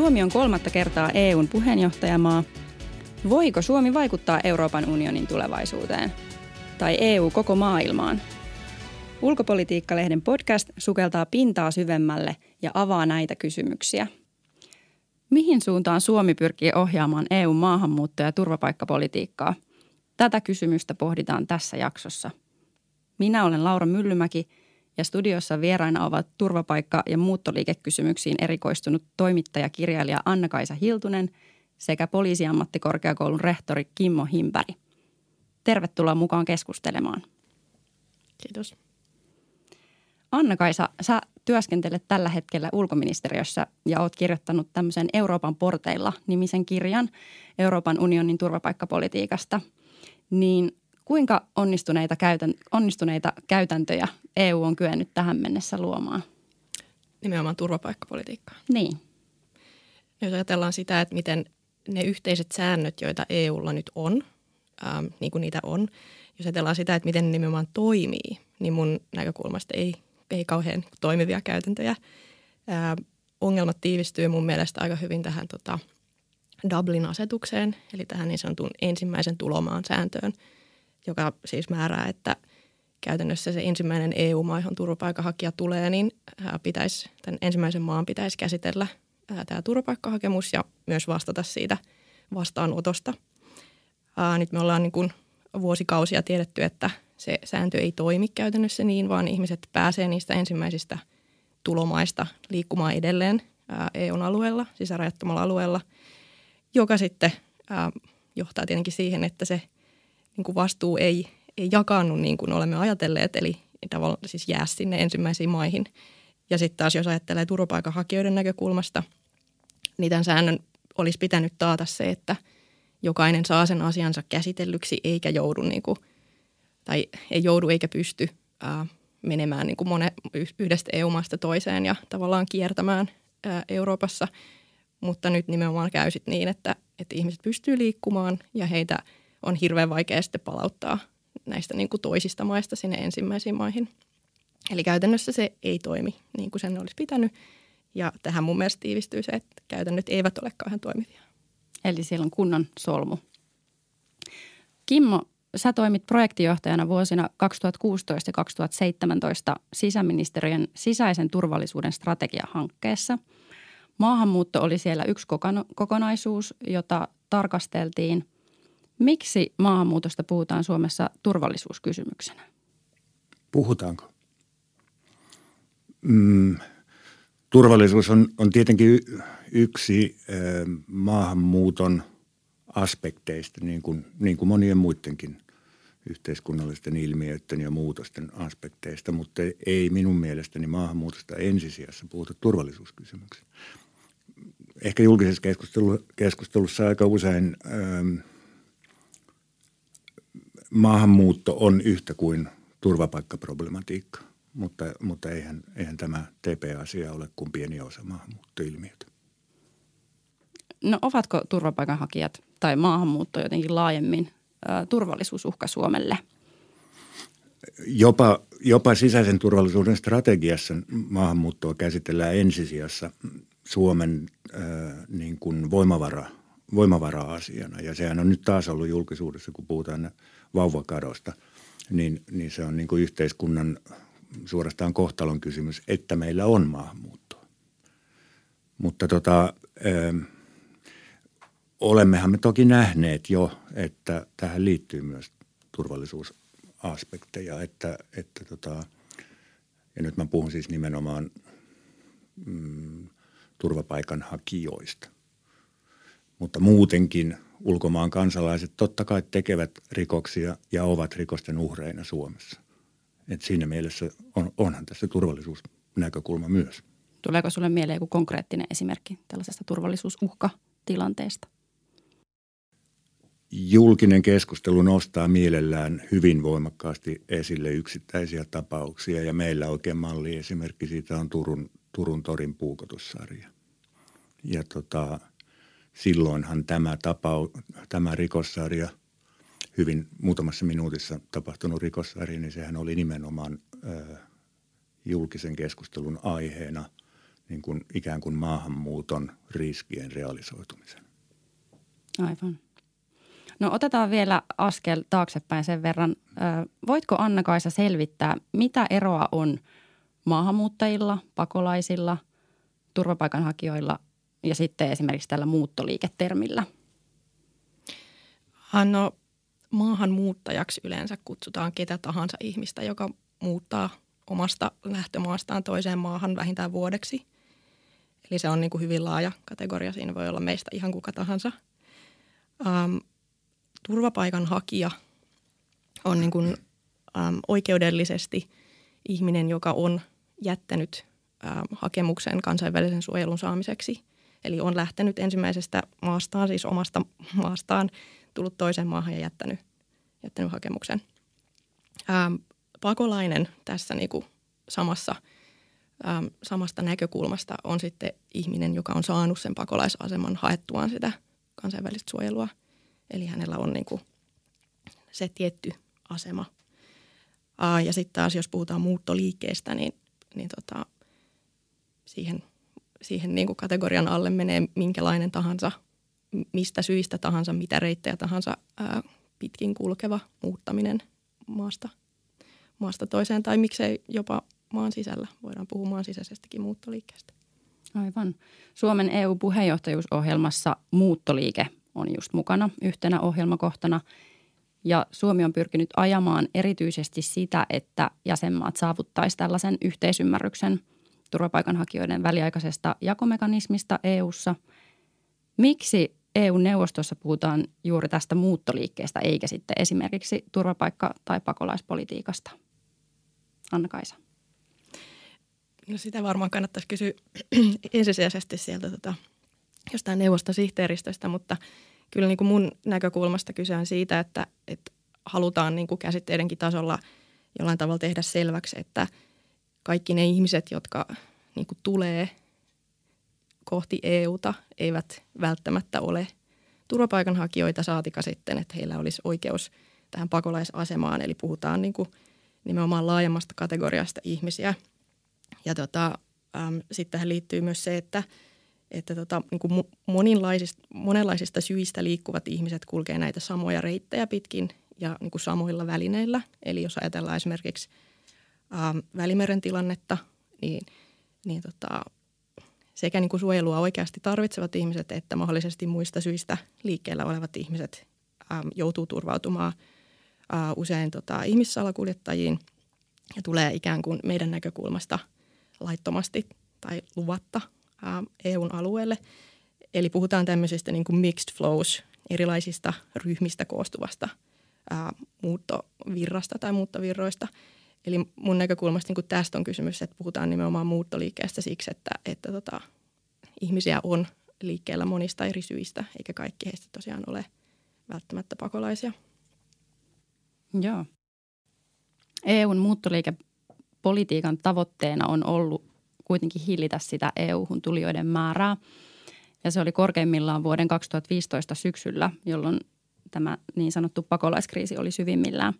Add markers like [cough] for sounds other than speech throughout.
Suomi on kolmatta kertaa EUn puheenjohtajamaa. Voiko Suomi vaikuttaa Euroopan unionin tulevaisuuteen? Tai EU koko maailmaan? Ulkopolitiikkalehden podcast sukeltaa pintaa syvemmälle ja avaa näitä kysymyksiä. Mihin suuntaan Suomi pyrkii ohjaamaan EUn maahanmuutto- ja turvapaikkapolitiikkaa? Tätä kysymystä pohditaan tässä jaksossa. Minä olen Laura Myllymäki – ja studiossa vieraina ovat turvapaikka- ja muuttoliikekysymyksiin erikoistunut toimittaja-kirjailija Anna-Kaisa Hiltunen sekä poliisiammattikorkeakoulun rehtori Kimmo Himpäri. Tervetuloa mukaan keskustelemaan. Kiitos. Anna-Kaisa, sä työskentelet tällä hetkellä ulkoministeriössä ja oot kirjoittanut tämmöisen Euroopan porteilla nimisen kirjan Euroopan unionin turvapaikkapolitiikasta. Niin Kuinka onnistuneita, käytän, onnistuneita käytäntöjä EU on kyennyt tähän mennessä luomaan? Nimenomaan turvapaikkapolitiikkaa. Niin. Jos ajatellaan sitä, että miten ne yhteiset säännöt, joita EUlla nyt on, ähm, niin kuin niitä on, jos ajatellaan sitä, että miten ne nimenomaan toimii, niin mun näkökulmasta ei, ei kauhean toimivia käytäntöjä. Ähm, ongelmat tiivistyy mun mielestä aika hyvin tähän tota, Dublin-asetukseen, eli tähän niin sanotun ensimmäisen tulomaan sääntöön – joka siis määrää, että käytännössä se ensimmäinen EU-maa, johon turvapaikanhakija tulee, niin pitäisi, tämän ensimmäisen maan pitäisi käsitellä tämä turvapaikkahakemus ja myös vastata siitä vastaanotosta. Nyt me ollaan niin kuin vuosikausia tiedetty, että se sääntö ei toimi käytännössä niin, vaan ihmiset pääsee niistä ensimmäisistä tulomaista liikkumaan edelleen EUn alueella, sisärajattomalla alueella, joka sitten johtaa tietenkin siihen, että se – niin kuin vastuu ei, ei jakannu niin kuin olemme ajatelleet, eli tavallaan siis jää sinne ensimmäisiin maihin. Ja sitten taas jos ajattelee turvapaikanhakijoiden näkökulmasta, niin tämän säännön olisi pitänyt taata se, että jokainen saa sen asiansa käsitellyksi eikä joudu niin kuin, tai ei joudu eikä pysty ää, menemään niin kuin mone, yhdestä EU-maasta toiseen ja tavallaan kiertämään ää, Euroopassa. Mutta nyt nimenomaan käy sit niin, että, että ihmiset pystyy liikkumaan ja heitä – on hirveän vaikea sitten palauttaa näistä niin kuin toisista maista sinne ensimmäisiin maihin. Eli käytännössä se ei toimi niin kuin sen olisi pitänyt. Ja tähän mun mielestä tiivistyy se, että käytännöt eivät ole kauhean toimivia. Eli siellä on kunnon solmu. Kimmo, sä toimit projektijohtajana vuosina 2016 ja 2017 sisäministeriön sisäisen turvallisuuden strategiahankkeessa. Maahanmuutto oli siellä yksi kokonaisuus, jota tarkasteltiin – Miksi maahanmuutosta puhutaan Suomessa turvallisuuskysymyksenä? Puhutaanko? Mm, turvallisuus on, on tietenkin yksi äh, maahanmuuton aspekteista, niin kuin, niin kuin monien muidenkin yhteiskunnallisten ilmiöiden ja muutosten aspekteista, mutta ei minun mielestäni maahanmuutosta ensisijassa puhuta turvallisuuskysymyksiä. Ehkä julkisessa keskustelussa aika usein ähm, maahanmuutto on yhtä kuin turvapaikkaproblematiikka, mutta, mutta eihän, eihän tämä TP-asia ole kuin pieni osa maahanmuuttoilmiötä. No ovatko turvapaikanhakijat tai maahanmuutto jotenkin laajemmin ä, turvallisuusuhka Suomelle? Jopa, jopa sisäisen turvallisuuden strategiassa maahanmuuttoa käsitellään ensisijassa Suomen ä, niin kuin voimavara, voimavara-asiana. Ja sehän on nyt taas ollut julkisuudessa, kun puhutaan vauvakadosta, niin, niin se on niin kuin yhteiskunnan suorastaan kohtalon kysymys, että meillä on maahanmuuttoa. Mutta tota, ö, olemmehan me toki nähneet jo, että tähän liittyy myös turvallisuusaspekteja, että, että tota, ja nyt mä puhun siis nimenomaan mm, turvapaikanhakijoista. Mutta muutenkin – ulkomaan kansalaiset totta kai tekevät rikoksia ja ovat rikosten uhreina Suomessa. Et siinä mielessä on, onhan tässä turvallisuusnäkökulma myös. Tuleeko sinulle mieleen joku konkreettinen esimerkki tällaisesta turvallisuusuhkatilanteesta? Julkinen keskustelu nostaa mielellään hyvin voimakkaasti esille yksittäisiä tapauksia ja meillä oikein malli esimerkki siitä on Turun, Turun torin puukotussarja. Ja tota, silloinhan tämä, tapau, tämä rikossarja, hyvin muutamassa minuutissa tapahtunut rikossarja, niin sehän oli nimenomaan ö, julkisen keskustelun aiheena niin kuin ikään kuin maahanmuuton riskien realisoitumisen. Aivan. No otetaan vielä askel taaksepäin sen verran. Voitko Anna-Kaisa selvittää, mitä eroa on maahanmuuttajilla, pakolaisilla, turvapaikanhakijoilla ja sitten esimerkiksi tällä muuttoliiketermillä? No maahanmuuttajaksi yleensä kutsutaan ketä tahansa ihmistä, joka muuttaa omasta lähtömaastaan toiseen maahan vähintään vuodeksi. Eli se on niin kuin hyvin laaja kategoria. Siinä voi olla meistä ihan kuka tahansa. Ähm, turvapaikanhakija on niin kuin, ähm, oikeudellisesti ihminen, joka on jättänyt ähm, hakemuksen kansainvälisen suojelun saamiseksi. Eli on lähtenyt ensimmäisestä maastaan, siis omasta maastaan, tullut toiseen maahan ja jättänyt, jättänyt hakemuksen. Ähm, pakolainen tässä niin samassa, ähm, samasta näkökulmasta on sitten ihminen, joka on saanut sen pakolaisaseman haettuaan sitä kansainvälistä suojelua. Eli hänellä on niin se tietty asema. Aa, ja sitten taas, jos puhutaan muuttoliikkeestä, niin, niin tota, siihen, siihen niin kuin kategorian alle menee minkälainen tahansa, mistä syistä tahansa, mitä reittejä tahansa ää, pitkin kulkeva muuttaminen maasta, maasta toiseen tai miksei jopa maan sisällä. Voidaan puhua maan sisäisestäkin muuttoliikkeestä. Aivan. Suomen EU-puheenjohtajuusohjelmassa muuttoliike on just mukana yhtenä ohjelmakohtana. Ja Suomi on pyrkinyt ajamaan erityisesti sitä, että jäsenmaat saavuttaisi tällaisen yhteisymmärryksen turvapaikanhakijoiden väliaikaisesta jakomekanismista EU:ssa. Miksi EU-neuvostossa puhutaan juuri tästä muuttoliikkeestä eikä sitten esimerkiksi turvapaikka- tai pakolaispolitiikasta? Anna-Kaisa. No sitä varmaan kannattaisi kysyä [clears throat] ensisijaisesti sieltä tota, jostain neuvostosihteeristöstä, mutta kyllä niin kuin mun näkökulmasta kyse on siitä, että, että halutaan niin kuin käsitteidenkin tasolla jollain tavalla tehdä selväksi, että kaikki ne ihmiset, jotka niin kuin tulee kohti EUta, eivät välttämättä ole turvapaikanhakijoita saatika sitten, että heillä olisi oikeus tähän pakolaisasemaan. Eli puhutaan niin kuin nimenomaan laajemmasta kategoriasta ihmisiä. Ja tota, äm, sitten tähän liittyy myös se, että – että tota, niin kuin monenlaisista, monenlaisista syistä liikkuvat ihmiset kulkee näitä samoja reittejä pitkin ja niin kuin samoilla välineillä. Eli jos ajatellaan esimerkiksi ähm, Välimeren tilannetta, niin, niin tota, sekä niin kuin suojelua oikeasti tarvitsevat ihmiset että mahdollisesti muista syistä liikkeellä olevat ihmiset ähm, joutuu turvautumaan äh, usein tota, ihmissalakuljettajiin ja tulee ikään kuin meidän näkökulmasta laittomasti tai luvatta – EUn alueelle. Eli puhutaan tämmöisistä niin kuin mixed flows, erilaisista ryhmistä koostuvasta ää, muuttovirrasta tai muuttovirroista. Eli mun näkökulmasta niin tästä on kysymys, että puhutaan nimenomaan muuttoliikkeestä siksi, että, että tota, ihmisiä on liikkeellä monista eri syistä, eikä kaikki heistä tosiaan ole välttämättä pakolaisia. Joo. EUn muuttoliikepolitiikan tavoitteena on ollut kuitenkin hillitä sitä EU-hun tulijoiden määrää. Ja se oli korkeimmillaan vuoden 2015 syksyllä, jolloin tämä niin sanottu pakolaiskriisi oli syvimmillään.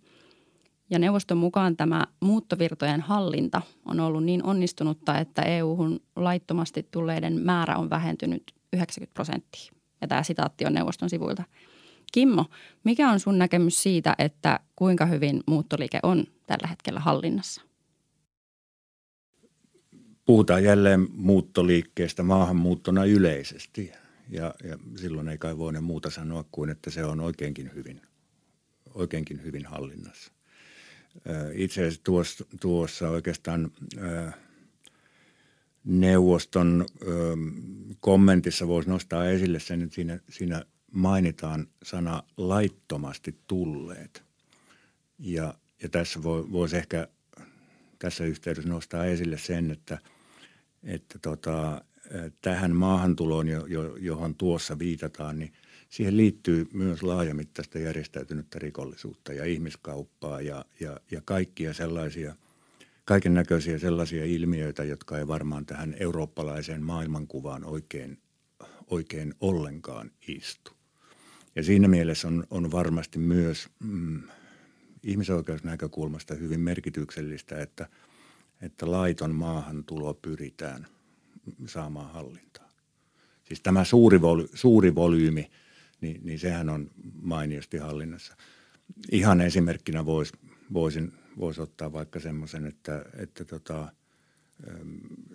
Ja neuvoston mukaan tämä muuttovirtojen hallinta on ollut niin onnistunutta, että EU-hun laittomasti tulleiden määrä on vähentynyt 90 prosenttia. Ja tämä sitaatti on neuvoston sivuilta. Kimmo, mikä on sun näkemys siitä, että kuinka hyvin muuttoliike on tällä hetkellä hallinnassa? puhutaan jälleen muuttoliikkeestä maahanmuuttona yleisesti. Ja, ja silloin ei kai voine muuta sanoa kuin, että se on oikeinkin hyvin, oikeinkin hyvin hallinnassa. Itse asiassa tuossa, tuossa oikeastaan neuvoston kommentissa voisi nostaa esille sen, että siinä, siinä mainitaan sana laittomasti tulleet. Ja, ja tässä voisi ehkä tässä yhteydessä nostaa esille sen, että – että tota, tähän maahantuloon, jo, jo, johon tuossa viitataan, niin siihen liittyy myös laajamittaista järjestäytynyttä rikollisuutta ja ihmiskauppaa ja, ja, ja kaikkia sellaisia, kaiken näköisiä sellaisia ilmiöitä, jotka ei varmaan tähän eurooppalaiseen maailmankuvaan oikein, oikein ollenkaan istu. Ja siinä mielessä on, on varmasti myös mm, ihmisoikeusnäkökulmasta hyvin merkityksellistä, että – että laiton maahantulo pyritään saamaan hallintaan. Siis tämä suuri, voly, suuri volyymi, niin, niin sehän on mainiosti hallinnassa. Ihan esimerkkinä vois, voisin, voisi ottaa vaikka semmoisen, että, että tota,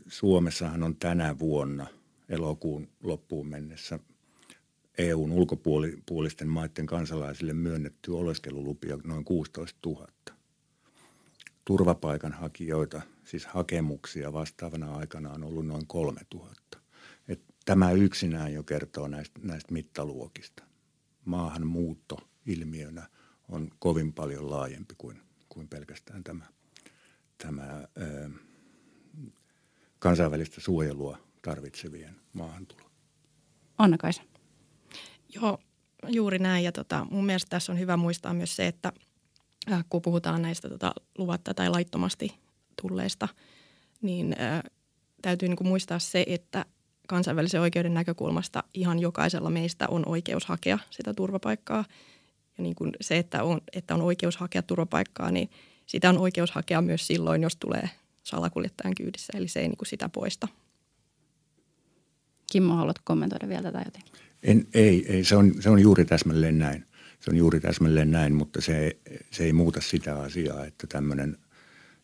Suomessahan on tänä vuonna elokuun loppuun mennessä EUn ulkopuolisten maiden kansalaisille myönnetty oleskelulupia noin 16 000. Turvapaikanhakijoita, siis hakemuksia vastaavana aikana on ollut noin 3 000. Tämä yksinään jo kertoo näistä, näistä mittaluokista. Maahanmuutto ilmiönä on kovin paljon laajempi kuin, kuin pelkästään tämä, tämä ö, kansainvälistä suojelua tarvitsevien maahantulo. Anna-Kaisa. Joo, juuri näin. Ja tota, mun mielestä tässä on hyvä muistaa myös se, että äh, kun puhutaan näistä tota, luvatta tai laittomasti tulleista, niin äh, täytyy niin kuin muistaa se, että kansainvälisen oikeuden näkökulmasta ihan jokaisella meistä on oikeus hakea sitä turvapaikkaa. Ja niin kuin se, että on, että on oikeus hakea turvapaikkaa, niin sitä on oikeus hakea myös silloin, jos tulee salakuljettajan kyydissä. Eli se ei niin kuin sitä poista. Kimmo, haluatko kommentoida vielä tätä jotenkin? En, ei, ei se, on, se on juuri täsmälleen näin. Se on juuri täsmälleen näin, mutta se, se ei muuta sitä asiaa, että tämmöinen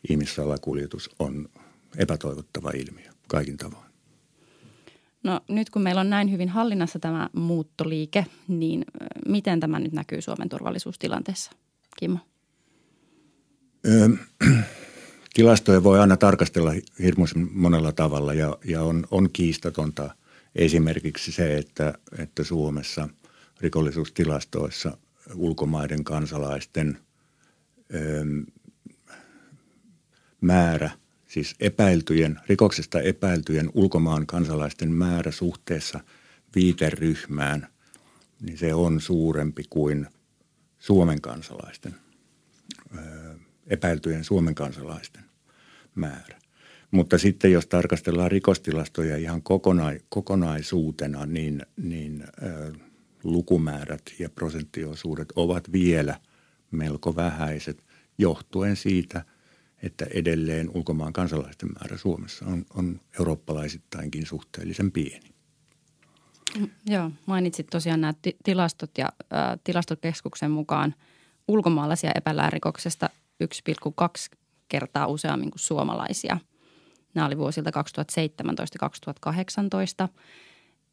ihmissalakuljetus on epätoivottava ilmiö kaikin tavoin. No nyt kun meillä on näin hyvin hallinnassa tämä muuttoliike, niin miten tämä nyt näkyy Suomen turvallisuustilanteessa? Kimmo? Öö, [clears throat] tilastoja voi aina tarkastella hirmuisen monella tavalla ja, ja on, on kiistatonta – Esimerkiksi se, että, että Suomessa rikollisuustilastoissa ulkomaiden kansalaisten ö, määrä, siis epäiltyjen, rikoksesta epäiltyjen ulkomaan kansalaisten määrä suhteessa viiteryhmään, niin se on suurempi kuin Suomen kansalaisten, epäiltyjen Suomen kansalaisten määrä. Mutta sitten jos tarkastellaan rikostilastoja ihan kokona, kokonaisuutena, niin, niin lukumäärät ja prosenttiosuudet ovat vielä melko vähäiset johtuen siitä, että edelleen ulkomaan kansalaisten määrä Suomessa on, on eurooppalaisittainkin suhteellisen pieni. Joo, mainitsit tosiaan nämä tilastot ja ä, tilastokeskuksen mukaan ulkomaalaisia epäillään rikoksesta 1,2 kertaa useammin kuin suomalaisia – Nämä oli vuosilta 2017-2018.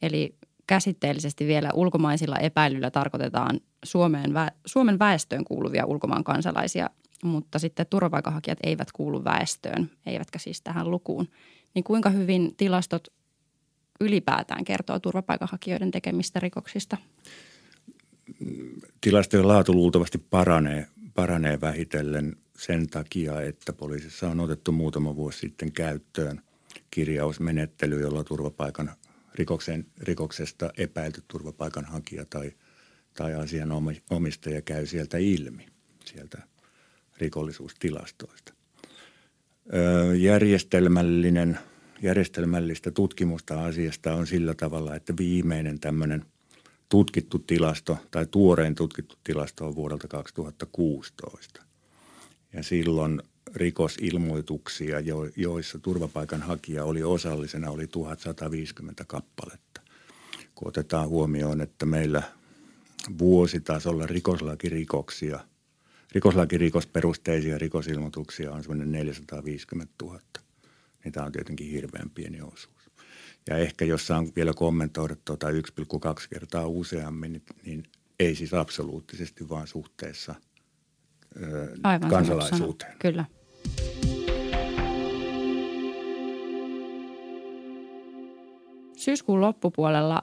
Eli käsitteellisesti vielä ulkomaisilla epäilyillä tarkoitetaan Suomeen, Suomen väestöön kuuluvia ulkomaan kansalaisia, mutta sitten turvapaikanhakijat eivät kuulu väestöön, eivätkä siis tähän lukuun. Niin kuinka hyvin tilastot ylipäätään kertoo turvapaikanhakijoiden tekemistä rikoksista? Tilastojen laatu luultavasti paranee, paranee vähitellen – sen takia, että poliisissa on otettu muutama vuosi sitten käyttöön kirjausmenettely, jolla turvapaikan rikoksen, rikoksesta epäilty turvapaikanhakija tai, tai asianomistaja käy sieltä ilmi, sieltä rikollisuustilastoista. Järjestelmällinen, järjestelmällistä tutkimusta asiasta on sillä tavalla, että viimeinen tämmöinen tutkittu tilasto tai tuorein tutkittu tilasto on vuodelta 2016 ja silloin rikosilmoituksia, joissa turvapaikanhakija oli osallisena, oli 1150 kappaletta. Kun otetaan huomioon, että meillä vuositasolla rikoslakirikoksia, rikoslakirikosperusteisia rikosilmoituksia on semmoinen 450 000, niin tämä on tietenkin hirveän pieni osuus. Ja ehkä jos saan vielä kommentoida tuota 1,2 kertaa useammin, niin, niin ei siis absoluuttisesti, vaan suhteessa – Aivan kansalaisuuteen. Kyllä. Syyskuun loppupuolella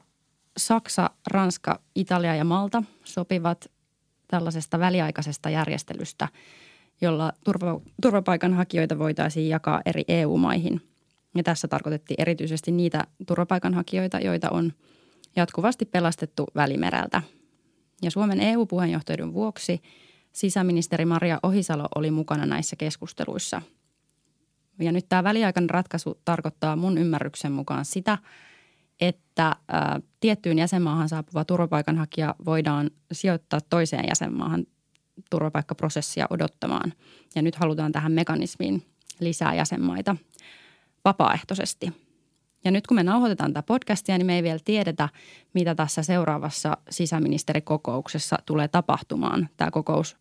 Saksa, Ranska, Italia ja Malta sopivat tällaisesta väliaikaisesta järjestelystä, jolla turva, turvapaikanhakijoita voitaisiin jakaa eri EU-maihin. Ja tässä tarkoitettiin erityisesti niitä turvapaikanhakijoita, joita on jatkuvasti pelastettu Välimereltä. Ja Suomen EU-puheenjohtajuuden vuoksi – sisäministeri Maria Ohisalo oli mukana näissä keskusteluissa. Ja nyt tämä väliaikainen ratkaisu tarkoittaa mun ymmärryksen mukaan sitä, että ä, tiettyyn jäsenmaahan saapuva turvapaikanhakija voidaan sijoittaa toiseen jäsenmaahan turvapaikkaprosessia odottamaan. Ja nyt halutaan tähän mekanismiin lisää jäsenmaita vapaaehtoisesti. Ja nyt kun me nauhoitetaan tätä podcastia, niin me ei vielä tiedetä, mitä tässä seuraavassa sisäministerikokouksessa tulee tapahtumaan. Tämä kokous,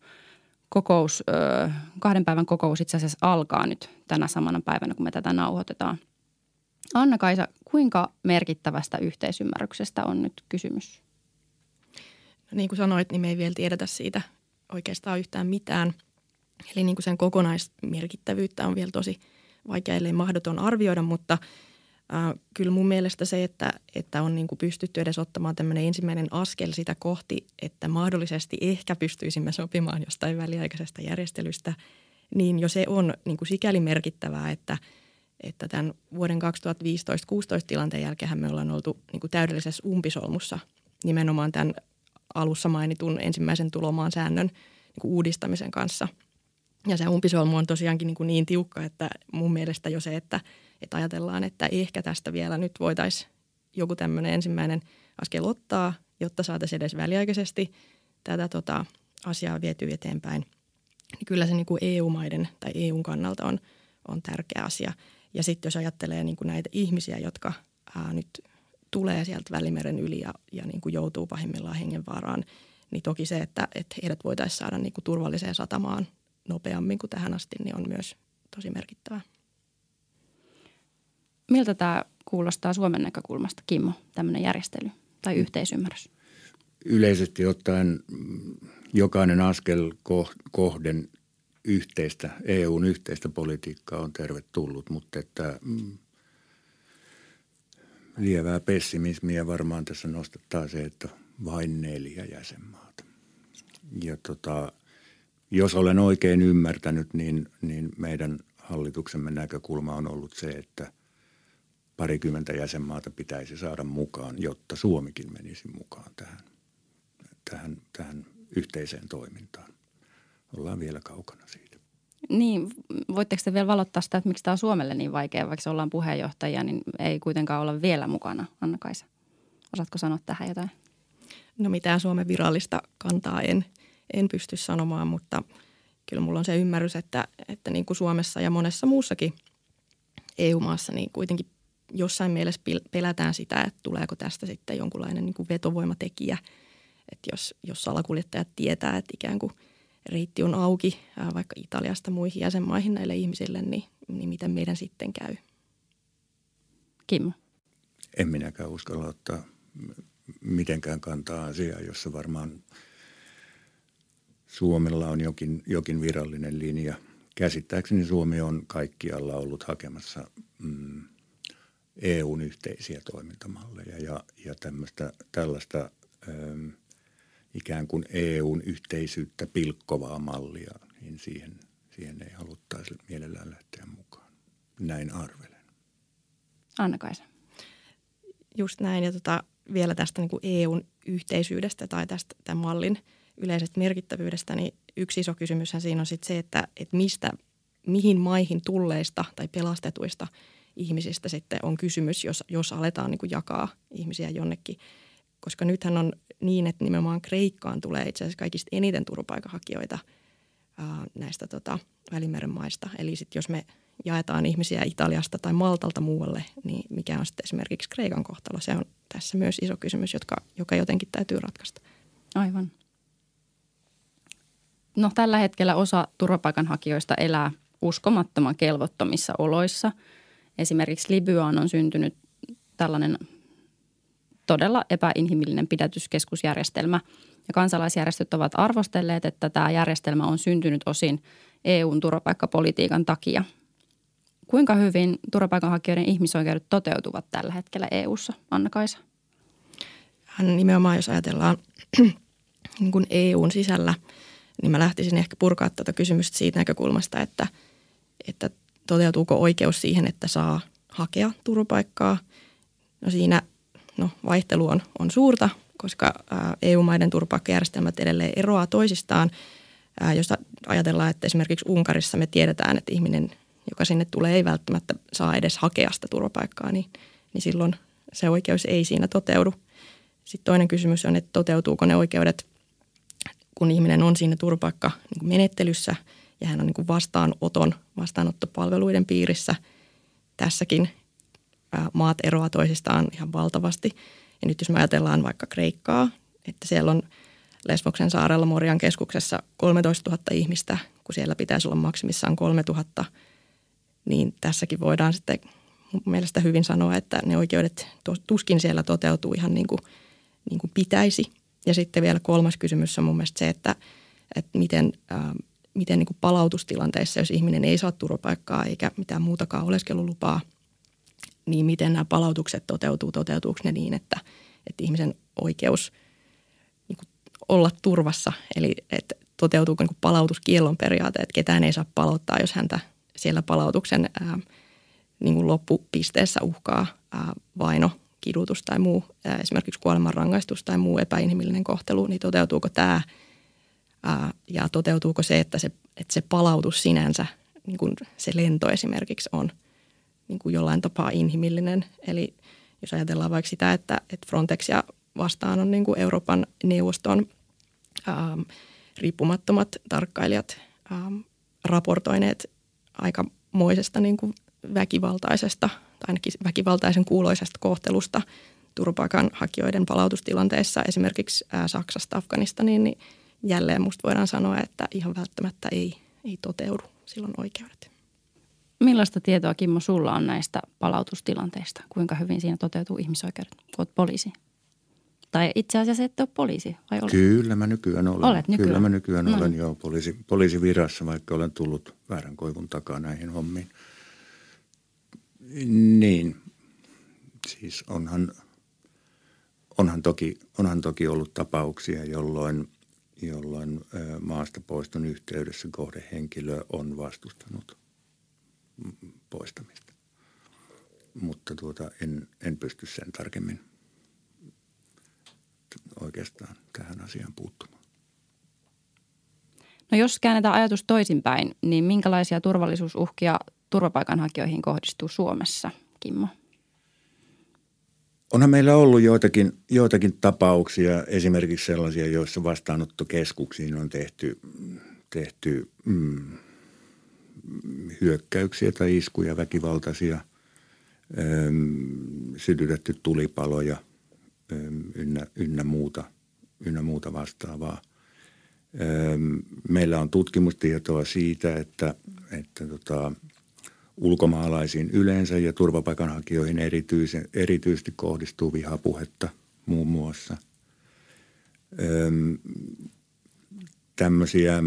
kokous kahden päivän kokous itse asiassa alkaa nyt tänä samana päivänä, kun me tätä nauhoitetaan. Anna-Kaisa, kuinka merkittävästä yhteisymmärryksestä on nyt kysymys? No niin kuin sanoit, niin me ei vielä tiedetä siitä oikeastaan yhtään mitään. Eli niin kuin sen kokonaismerkittävyyttä on vielä tosi vaikea, ellei mahdoton arvioida, mutta – Äh, kyllä mun mielestä se, että, että on niin kuin pystytty edes ottamaan tämmöinen ensimmäinen askel sitä kohti, että mahdollisesti ehkä pystyisimme sopimaan jostain väliaikaisesta järjestelystä, niin jo se on niin kuin sikäli merkittävää, että, että tämän vuoden 2015-2016 tilanteen jälkeen me ollaan oltu niin kuin täydellisessä umpisolmussa nimenomaan tämän alussa mainitun ensimmäisen tulomaan säännön niin kuin uudistamisen kanssa. Ja se umpisolmu on tosiaankin niin, kuin niin tiukka, että mun mielestä jo se, että – että ajatellaan, että ehkä tästä vielä nyt voitaisiin joku tämmöinen ensimmäinen askel ottaa, jotta saataisiin edes väliaikaisesti tätä tota, asiaa vietyä eteenpäin. Niin kyllä se niin kuin EU-maiden tai EUn kannalta on, on tärkeä asia. Ja sitten jos ajattelee niin kuin näitä ihmisiä, jotka ää, nyt tulee sieltä Välimeren yli ja, ja niin kuin joutuu pahimmillaan hengenvaaraan, niin toki se, että, että heidät voitaisiin saada niin kuin turvalliseen satamaan nopeammin kuin tähän asti, niin on myös tosi merkittävää. Miltä tämä kuulostaa Suomen näkökulmasta, Kimmo, tämmöinen järjestely tai yhteisymmärrys? Yleisesti ottaen jokainen askel kohden yhteistä, EUn yhteistä politiikkaa on tervetullut, mutta että mm, lievää pessimismiä varmaan tässä nostattaa se, että vain neljä jäsenmaata. Ja tota, jos olen oikein ymmärtänyt, niin, niin meidän hallituksemme näkökulma on ollut se, että – parikymmentä jäsenmaata pitäisi saada mukaan, jotta Suomikin menisi mukaan tähän, tähän, tähän yhteiseen toimintaan. Ollaan vielä kaukana siitä. Niin, voitteko te vielä valottaa sitä, että miksi tämä on Suomelle niin vaikea, vaikka ollaan puheenjohtajia, niin ei kuitenkaan olla vielä mukana, Anna-Kaisa. Osaatko sanoa tähän jotain? No mitään Suomen virallista kantaa en, en pysty sanomaan, mutta kyllä mulla on se ymmärrys, että, että niin kuin Suomessa ja monessa muussakin EU-maassa, niin kuitenkin jossain mielessä pelätään sitä, että tuleeko tästä sitten jonkunlainen niin kuin vetovoimatekijä. Että jos, jos salakuljettajat tietää, että ikään kuin reitti on auki vaikka Italiasta muihin jäsenmaihin näille ihmisille, niin, niin miten meidän sitten käy? Kimmo. En minäkään uskalla ottaa mitenkään kantaa asiaa, jossa varmaan Suomella on jokin, jokin virallinen linja. Käsittääkseni Suomi on kaikkialla ollut hakemassa mm, – EUn yhteisiä toimintamalleja ja, ja tämmöistä, tällaista ähm, ikään kuin EUn yhteisyyttä pilkkovaa mallia, niin siihen, siihen ei haluttaisi mielellään lähteä mukaan. Näin arvelen. Anna-Kaisa. Just näin ja tota, vielä tästä niin kuin EUn yhteisyydestä tai tästä tämän mallin yleisestä merkittävyydestä, niin yksi iso kysymyshän siinä on sitten se, että, että mistä, mihin maihin tulleista tai pelastetuista – ihmisistä sitten on kysymys, jos, jos aletaan niin kuin jakaa ihmisiä jonnekin. Koska nythän on niin, että nimenomaan Kreikkaan tulee itse asiassa kaikista eniten turvapaikanhakijoita ää, näistä tota, Välimeren maista. Eli sitten jos me jaetaan ihmisiä Italiasta tai Maltalta muualle, niin mikä on sitten esimerkiksi Kreikan kohtalo? Se on tässä myös iso kysymys, jotka, joka jotenkin täytyy ratkaista. Aivan. No tällä hetkellä osa turvapaikanhakijoista elää uskomattoman kelvottomissa oloissa – Esimerkiksi Libyaan on syntynyt tällainen todella epäinhimillinen pidätyskeskusjärjestelmä. Ja kansalaisjärjestöt ovat arvostelleet, että tämä järjestelmä on syntynyt osin EUn turvapaikkapolitiikan takia. Kuinka hyvin turvapaikanhakijoiden ihmisoikeudet toteutuvat tällä hetkellä EUssa, Anna-Kaisa? Nimenomaan jos ajatellaan [clears throat] niin kuin EUn sisällä, niin mä lähtisin ehkä purkaa tätä kysymystä siitä näkökulmasta, että, että toteutuuko oikeus siihen, että saa hakea turvapaikkaa. No siinä no, vaihtelu on, on suurta, koska EU-maiden turvapaikkajärjestelmät edelleen eroaa toisistaan. Jos ajatellaan, että esimerkiksi Unkarissa me tiedetään, että ihminen, joka sinne tulee, ei välttämättä saa edes hakea sitä turvapaikkaa, niin, niin silloin se oikeus ei siinä toteudu. Sitten toinen kysymys on, että toteutuuko ne oikeudet, kun ihminen on siinä turvapaikka menettelyssä – ja hän on niin kuin vastaanoton, vastaanottopalveluiden piirissä. Tässäkin maat eroaa toisistaan ihan valtavasti. Ja nyt jos me ajatellaan vaikka Kreikkaa, että siellä on Lesboksen saarella Morian keskuksessa 13 000 ihmistä, kun siellä pitäisi olla maksimissaan 3 000, niin tässäkin voidaan sitten mun mielestä hyvin sanoa, että ne oikeudet tuskin siellä toteutuu ihan niin kuin, niin kuin pitäisi. Ja sitten vielä kolmas kysymys on mun mielestä se, että, että miten, äh, miten niin kuin palautustilanteissa, jos ihminen ei saa turvapaikkaa eikä mitään muutakaan oleskelulupaa, niin miten nämä palautukset toteutuu, toteutuuko ne niin, että, että ihmisen oikeus niin kuin olla turvassa, eli että toteutuuko niin palautuskiellon periaate, että ketään ei saa palauttaa, jos häntä siellä palautuksen ää, niin kuin loppupisteessä uhkaa ää, vaino, kidutus tai muu, ää, esimerkiksi kuolemanrangaistus tai muu epäinhimillinen kohtelu, niin toteutuuko tämä ää, ja toteutuuko se, että se, että se palautus sinänsä, niin kuin se lento esimerkiksi on niin kuin jollain tapaa inhimillinen. Eli jos ajatellaan vaikka sitä, että, että Frontexia vastaan on niin kuin Euroopan neuvoston ää, riippumattomat tarkkailijat ää, raportoineet aikamoisesta niin kuin väkivaltaisesta tai ainakin väkivaltaisen kuuloisesta kohtelusta turvapaikanhakijoiden palautustilanteessa esimerkiksi ää, Saksasta Afganistaniin, niin jälleen musta voidaan sanoa, että ihan välttämättä ei, ei toteudu silloin oikeudet. Millaista tietoa, Kimmo, sulla on näistä palautustilanteista? Kuinka hyvin siinä toteutuu ihmisoikeudet, kun olet poliisi? Tai itse asiassa et ole poliisi, vai olet? Kyllä mä nykyään olen. Olet nykyään? Kyllä mä nykyään no. olen jo poliisi, poliisivirassa, vaikka olen tullut väärän koivun takaa näihin hommiin. Niin, siis onhan, onhan, toki, onhan toki ollut tapauksia, jolloin, jolloin maasta poiston yhteydessä kohdehenkilö on vastustanut poistamista. Mutta tuota, en, en pysty sen tarkemmin oikeastaan tähän asiaan puuttumaan. No jos käännetään ajatus toisinpäin, niin minkälaisia turvallisuusuhkia turvapaikanhakijoihin kohdistuu Suomessa, Kimmo? Onhan meillä ollut joitakin, joitakin tapauksia, esimerkiksi sellaisia, joissa vastaanottokeskuksiin on tehty, tehty mm, hyökkäyksiä tai iskuja, väkivaltaisia, ähm, sytytetty tulipaloja ähm, ynnä, ynnä, muuta, ynnä muuta vastaavaa. Ähm, meillä on tutkimustietoa siitä, että, että tota, ulkomaalaisiin yleensä ja turvapaikanhakijoihin erityisen, erityisesti kohdistuu vihapuhetta muun muassa. Öm, tämmöisiä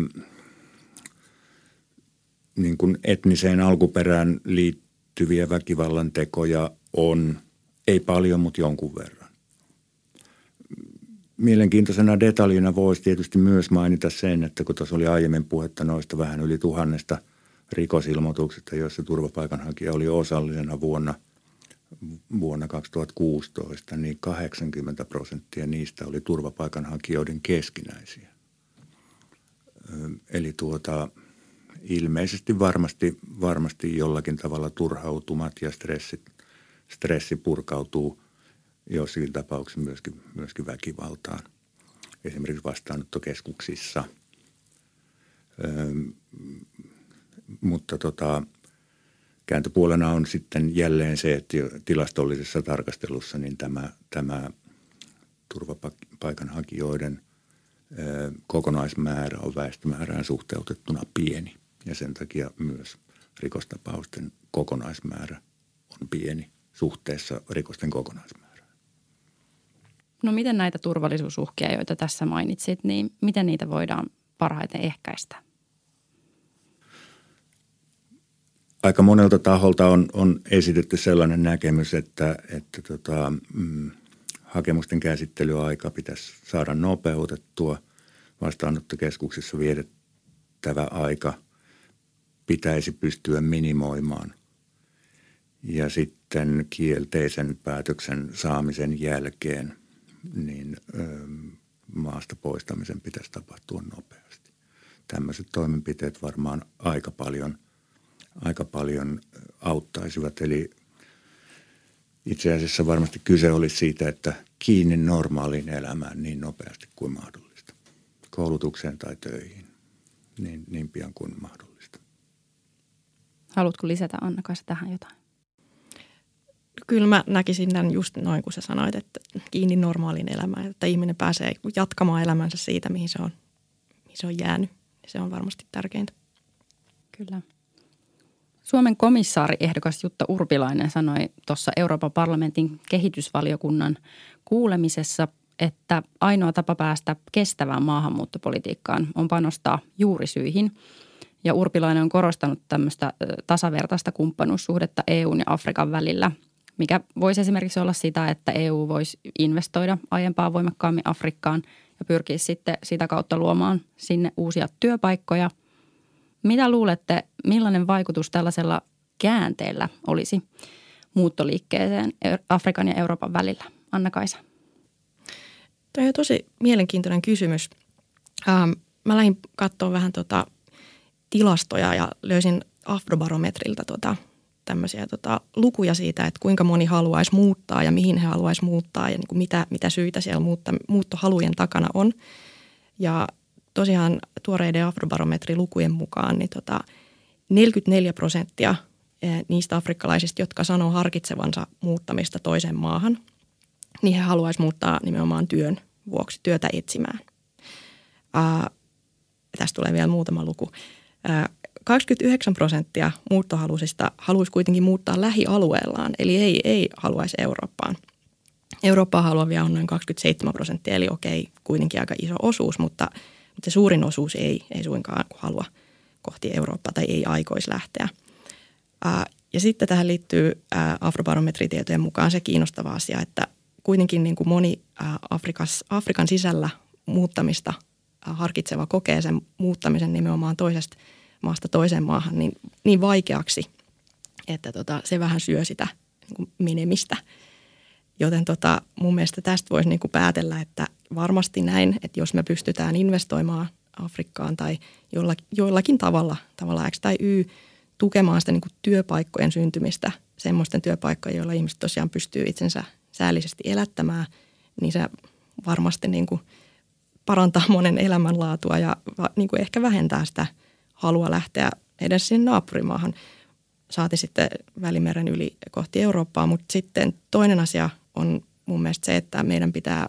niin kuin etniseen alkuperään liittyviä väkivallan tekoja on, ei paljon, mutta jonkun verran. Mielenkiintoisena detaljina voisi tietysti myös mainita sen, että kun tuossa oli aiemmin puhetta noista vähän yli tuhannesta rikosilmoituksesta, joissa turvapaikanhakija oli osallisena vuonna, vuonna 2016, niin 80 prosenttia niistä oli turvapaikanhakijoiden keskinäisiä. Eli tuota, ilmeisesti varmasti, varmasti jollakin tavalla turhautumat ja stressi, stressi purkautuu joissakin tapauksissa myöskin, myöskin väkivaltaan, esimerkiksi vastaanottokeskuksissa. Öm, mutta tota, kääntöpuolena on sitten jälleen se, että tilastollisessa tarkastelussa niin tämä, tämä turvapaikanhakijoiden kokonaismäärä on väestömäärään suhteutettuna pieni – ja sen takia myös rikostapausten kokonaismäärä on pieni suhteessa rikosten kokonaismäärään. No miten näitä turvallisuusuhkia, joita tässä mainitsit, niin miten niitä voidaan parhaiten ehkäistä? Aika monelta taholta on, on esitetty sellainen näkemys, että, että tota, mm, hakemusten käsittelyaika pitäisi saada nopeutettua. Vastaanottokeskuksissa viedettävä aika – pitäisi pystyä minimoimaan. Ja sitten kielteisen päätöksen saamisen jälkeen niin ö, maasta poistamisen pitäisi tapahtua nopeasti. Tämmöiset toimenpiteet varmaan aika paljon, aika paljon auttaisivat. Eli itse asiassa varmasti kyse olisi siitä, että kiinni normaaliin elämään niin nopeasti kuin mahdollista. Koulutukseen tai töihin niin, niin pian kuin mahdollista. Haluatko lisätä Anna tähän jotain? kyllä mä näkisin tämän just noin, kun sä sanoit, että kiinni normaaliin elämään, että ihminen pääsee jatkamaan elämänsä siitä, mihin se on, mihin se on jäänyt. Se on varmasti tärkeintä. Kyllä. Suomen komissaariehdokas Jutta Urpilainen sanoi tuossa Euroopan parlamentin kehitysvaliokunnan kuulemisessa, että ainoa tapa päästä kestävään maahanmuuttopolitiikkaan on panostaa juurisyihin. Ja Urpilainen on korostanut tämmöistä tasavertaista kumppanuussuhdetta EUn ja Afrikan välillä, mikä voisi esimerkiksi olla sitä, että EU voisi investoida aiempaa voimakkaammin Afrikkaan ja pyrkisi sitten sitä kautta luomaan sinne uusia työpaikkoja. Mitä luulette, millainen vaikutus tällaisella käänteellä olisi muuttoliikkeeseen Afrikan ja Euroopan välillä? Anna-Kaisa. Tämä on tosi mielenkiintoinen kysymys. Ähm, mä lähdin katsoa vähän tota tilastoja ja löysin Afrobarometrilta tota, tämmöisiä tota, lukuja siitä, että kuinka moni haluaisi muuttaa ja mihin he haluaisi muuttaa ja niin kuin mitä, mitä syitä siellä muutta, muuttohalujen takana on. Ja tosiaan tuoreiden Afrobarometrilukujen mukaan niin tota, 44 prosenttia eh, niistä afrikkalaisista, jotka sanoo harkitsevansa muuttamista toiseen maahan, niin he haluaisivat muuttaa nimenomaan työn vuoksi, työtä etsimään. Ää, tästä tulee vielä muutama luku. Ää, 29 prosenttia muuttohaluisista haluaisi kuitenkin muuttaa lähialueellaan, eli ei, ei haluaisi Eurooppaan. Eurooppaa haluavia on noin 27 prosenttia, eli okei, kuitenkin aika iso osuus, mutta, mutta se suurin osuus ei, ei suinkaan halua kohti Eurooppaa tai ei aikoisi lähteä. Ää, ja sitten tähän liittyy ää, afrobarometritietojen mukaan se kiinnostava asia, että kuitenkin niin kuin moni Afrikas, Afrikan sisällä muuttamista harkitseva kokee sen muuttamisen nimenomaan toisesta – maasta toiseen maahan niin, niin vaikeaksi, että tota, se vähän syö sitä niin kuin menemistä. Joten tota, mun mielestä tästä voisi niin kuin päätellä, että varmasti näin, että jos me pystytään investoimaan Afrikkaan tai jollakin, jollakin tavalla, tavalla X tai Y, tukemaan sitä niin kuin työpaikkojen syntymistä, semmoisten työpaikkojen, joilla ihmiset tosiaan pystyy itsensä säällisesti elättämään, niin se varmasti niin kuin parantaa monen elämänlaatua ja niin kuin ehkä vähentää sitä – halua lähteä edes sinne naapurimaahan, saati sitten Välimeren yli kohti Eurooppaa. Mutta sitten toinen asia on mun mielestä se, että meidän pitää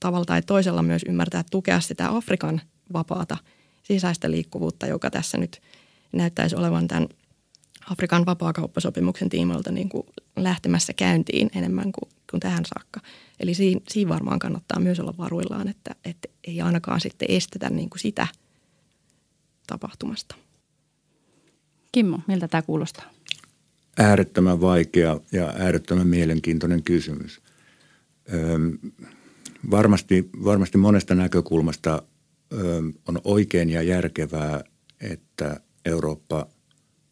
tavalla tai toisella myös ymmärtää tukea sitä Afrikan vapaata sisäistä liikkuvuutta, joka tässä nyt näyttäisi olevan tämän Afrikan vapaakauppasopimuksen tiimoilta niin kuin lähtemässä käyntiin enemmän kuin, kuin tähän saakka. Eli siinä, siinä varmaan kannattaa myös olla varuillaan, että, että ei ainakaan sitten estetä niin kuin sitä – tapahtumasta. Kimmo, miltä tämä kuulostaa? Äärettömän vaikea ja äärettömän mielenkiintoinen kysymys. Öm, varmasti, varmasti monesta näkökulmasta öm, on oikein ja järkevää, että Eurooppa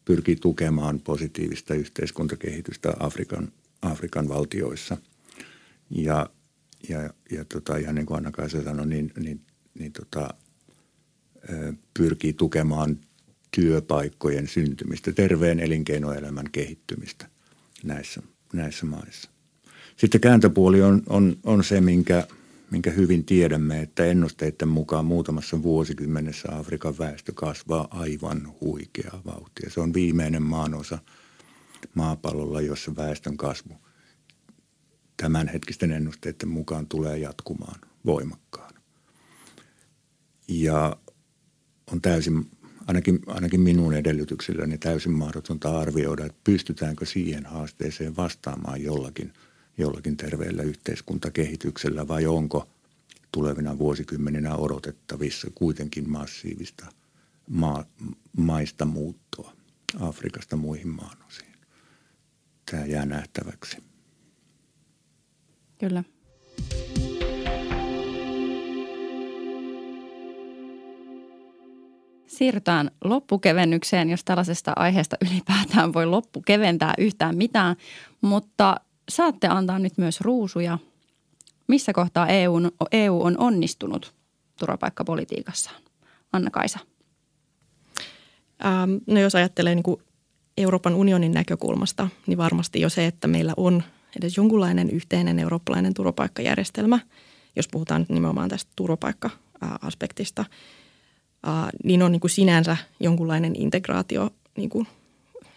pyrkii tukemaan positiivista yhteiskuntakehitystä Afrikan, Afrikan valtioissa. Ja, ja, ja tota, ihan niin kuin Anna-Kaisa sanoi, niin, niin, niin tota, pyrkii tukemaan työpaikkojen syntymistä, terveen elinkeinoelämän kehittymistä näissä, näissä maissa. Sitten kääntöpuoli on, on, on se, minkä, minkä hyvin tiedämme, että ennusteiden mukaan muutamassa vuosikymmenessä Afrikan väestö kasvaa aivan huikeaa vauhtia. Se on viimeinen maanosa maapallolla, jossa väestön kasvu tämänhetkisten ennusteiden mukaan tulee jatkumaan voimakkaana. Ja on täysin, ainakin, ainakin minun edellytyksilläni täysin mahdotonta arvioida, että pystytäänkö siihen haasteeseen vastaamaan jollakin, jollakin terveellä yhteiskuntakehityksellä vai onko tulevina vuosikymmeninä odotettavissa kuitenkin massiivista maa, maista muuttoa Afrikasta muihin maanosiin. Tämä jää nähtäväksi. Kyllä. Siirrytään loppukevennykseen, jos tällaisesta aiheesta ylipäätään voi loppukeventää yhtään mitään, mutta saatte antaa nyt myös ruusuja. Missä kohtaa EU on, EU on onnistunut turvapaikkapolitiikassaan? Anna-Kaisa. Ähm, no jos ajattelee niin kuin Euroopan unionin näkökulmasta, niin varmasti jo se, että meillä on edes jonkunlainen yhteinen eurooppalainen turvapaikkajärjestelmä, jos puhutaan nimenomaan tästä turvapaikka-aspektista – niin on niin kuin sinänsä jonkunlainen integraatio niin kuin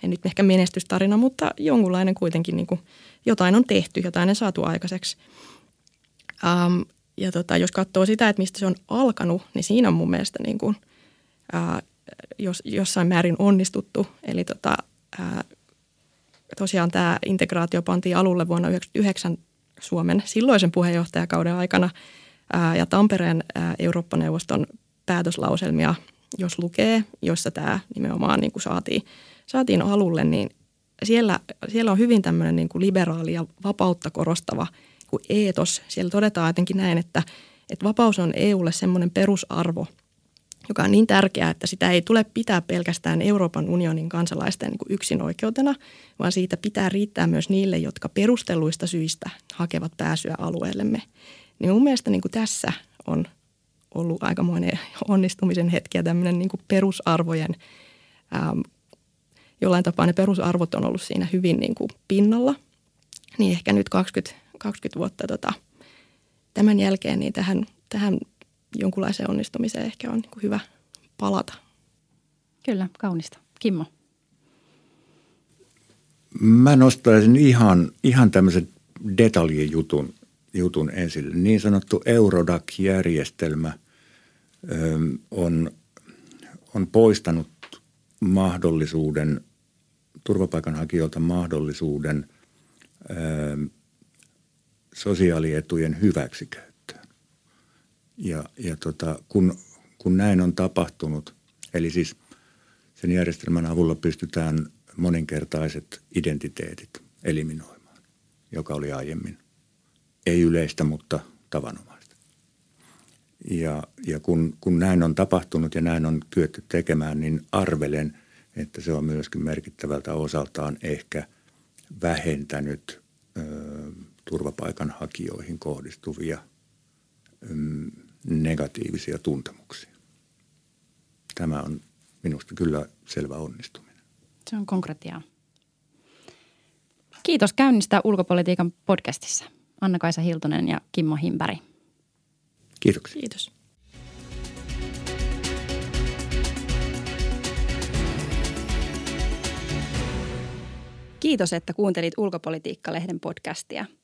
en nyt ehkä menestystarina, mutta jonkunlainen kuitenkin niin kuin, jotain on tehty, jotain on saatu aikaiseksi. Ja tota, jos katsoo sitä, että mistä se on alkanut, niin siinä on mun mielestä niin kuin, jos, jossain määrin onnistuttu. Eli tota, tosiaan tämä integraatio pantiin alulle vuonna 1999 Suomen silloisen puheenjohtajakauden aikana ja Tampereen Eurooppa-neuvoston päätöslauselmia, jos lukee, jossa tämä nimenomaan niin kuin saatiin, saatiin alulle, niin siellä, siellä on hyvin tämmöinen niin kuin liberaali ja vapautta korostava kuin eetos. Siellä todetaan jotenkin näin, että, että vapaus on EUlle semmoinen perusarvo, joka on niin tärkeää, että sitä ei tule pitää pelkästään Euroopan unionin kansalaisten niin yksin oikeutena, vaan siitä pitää riittää myös niille, jotka perustelluista syistä hakevat pääsyä alueellemme. Niin mun mielestä niin kuin tässä on ollut aikamoinen onnistumisen hetki ja tämmöinen niin perusarvojen, ähm, jollain tapaa ne perusarvot on ollut siinä hyvin niin kuin pinnalla. Niin ehkä nyt 20, 20 vuotta tota, tämän jälkeen niin tähän, tähän jonkunlaiseen onnistumiseen ehkä on niin hyvä palata. Kyllä, kaunista. Kimmo. Mä nostaisin ihan, ihan tämmöisen detaljijutun jutun esille. Niin sanottu Eurodac-järjestelmä ö, on, on poistanut mahdollisuuden, turvapaikanhakijoilta mahdollisuuden ö, sosiaalietujen hyväksikäyttöön. Ja, ja tota, kun, kun näin on tapahtunut, eli siis sen järjestelmän avulla pystytään moninkertaiset identiteetit eliminoimaan, joka oli aiemmin ei yleistä, mutta tavanomaista. Ja, ja kun, kun näin on tapahtunut ja näin on kyetty tekemään, niin arvelen, että se on myöskin merkittävältä osaltaan ehkä vähentänyt ö, turvapaikanhakijoihin kohdistuvia ö, negatiivisia tuntemuksia. Tämä on minusta kyllä selvä onnistuminen. Se on konkretiaa. Kiitos käynnistä ulkopolitiikan podcastissa. Anna-Kaisa Hiltonen ja Kimmo Himpäri. Kiitoksia. Kiitos. Kiitos, että kuuntelit Ulkopolitiikka-lehden podcastia –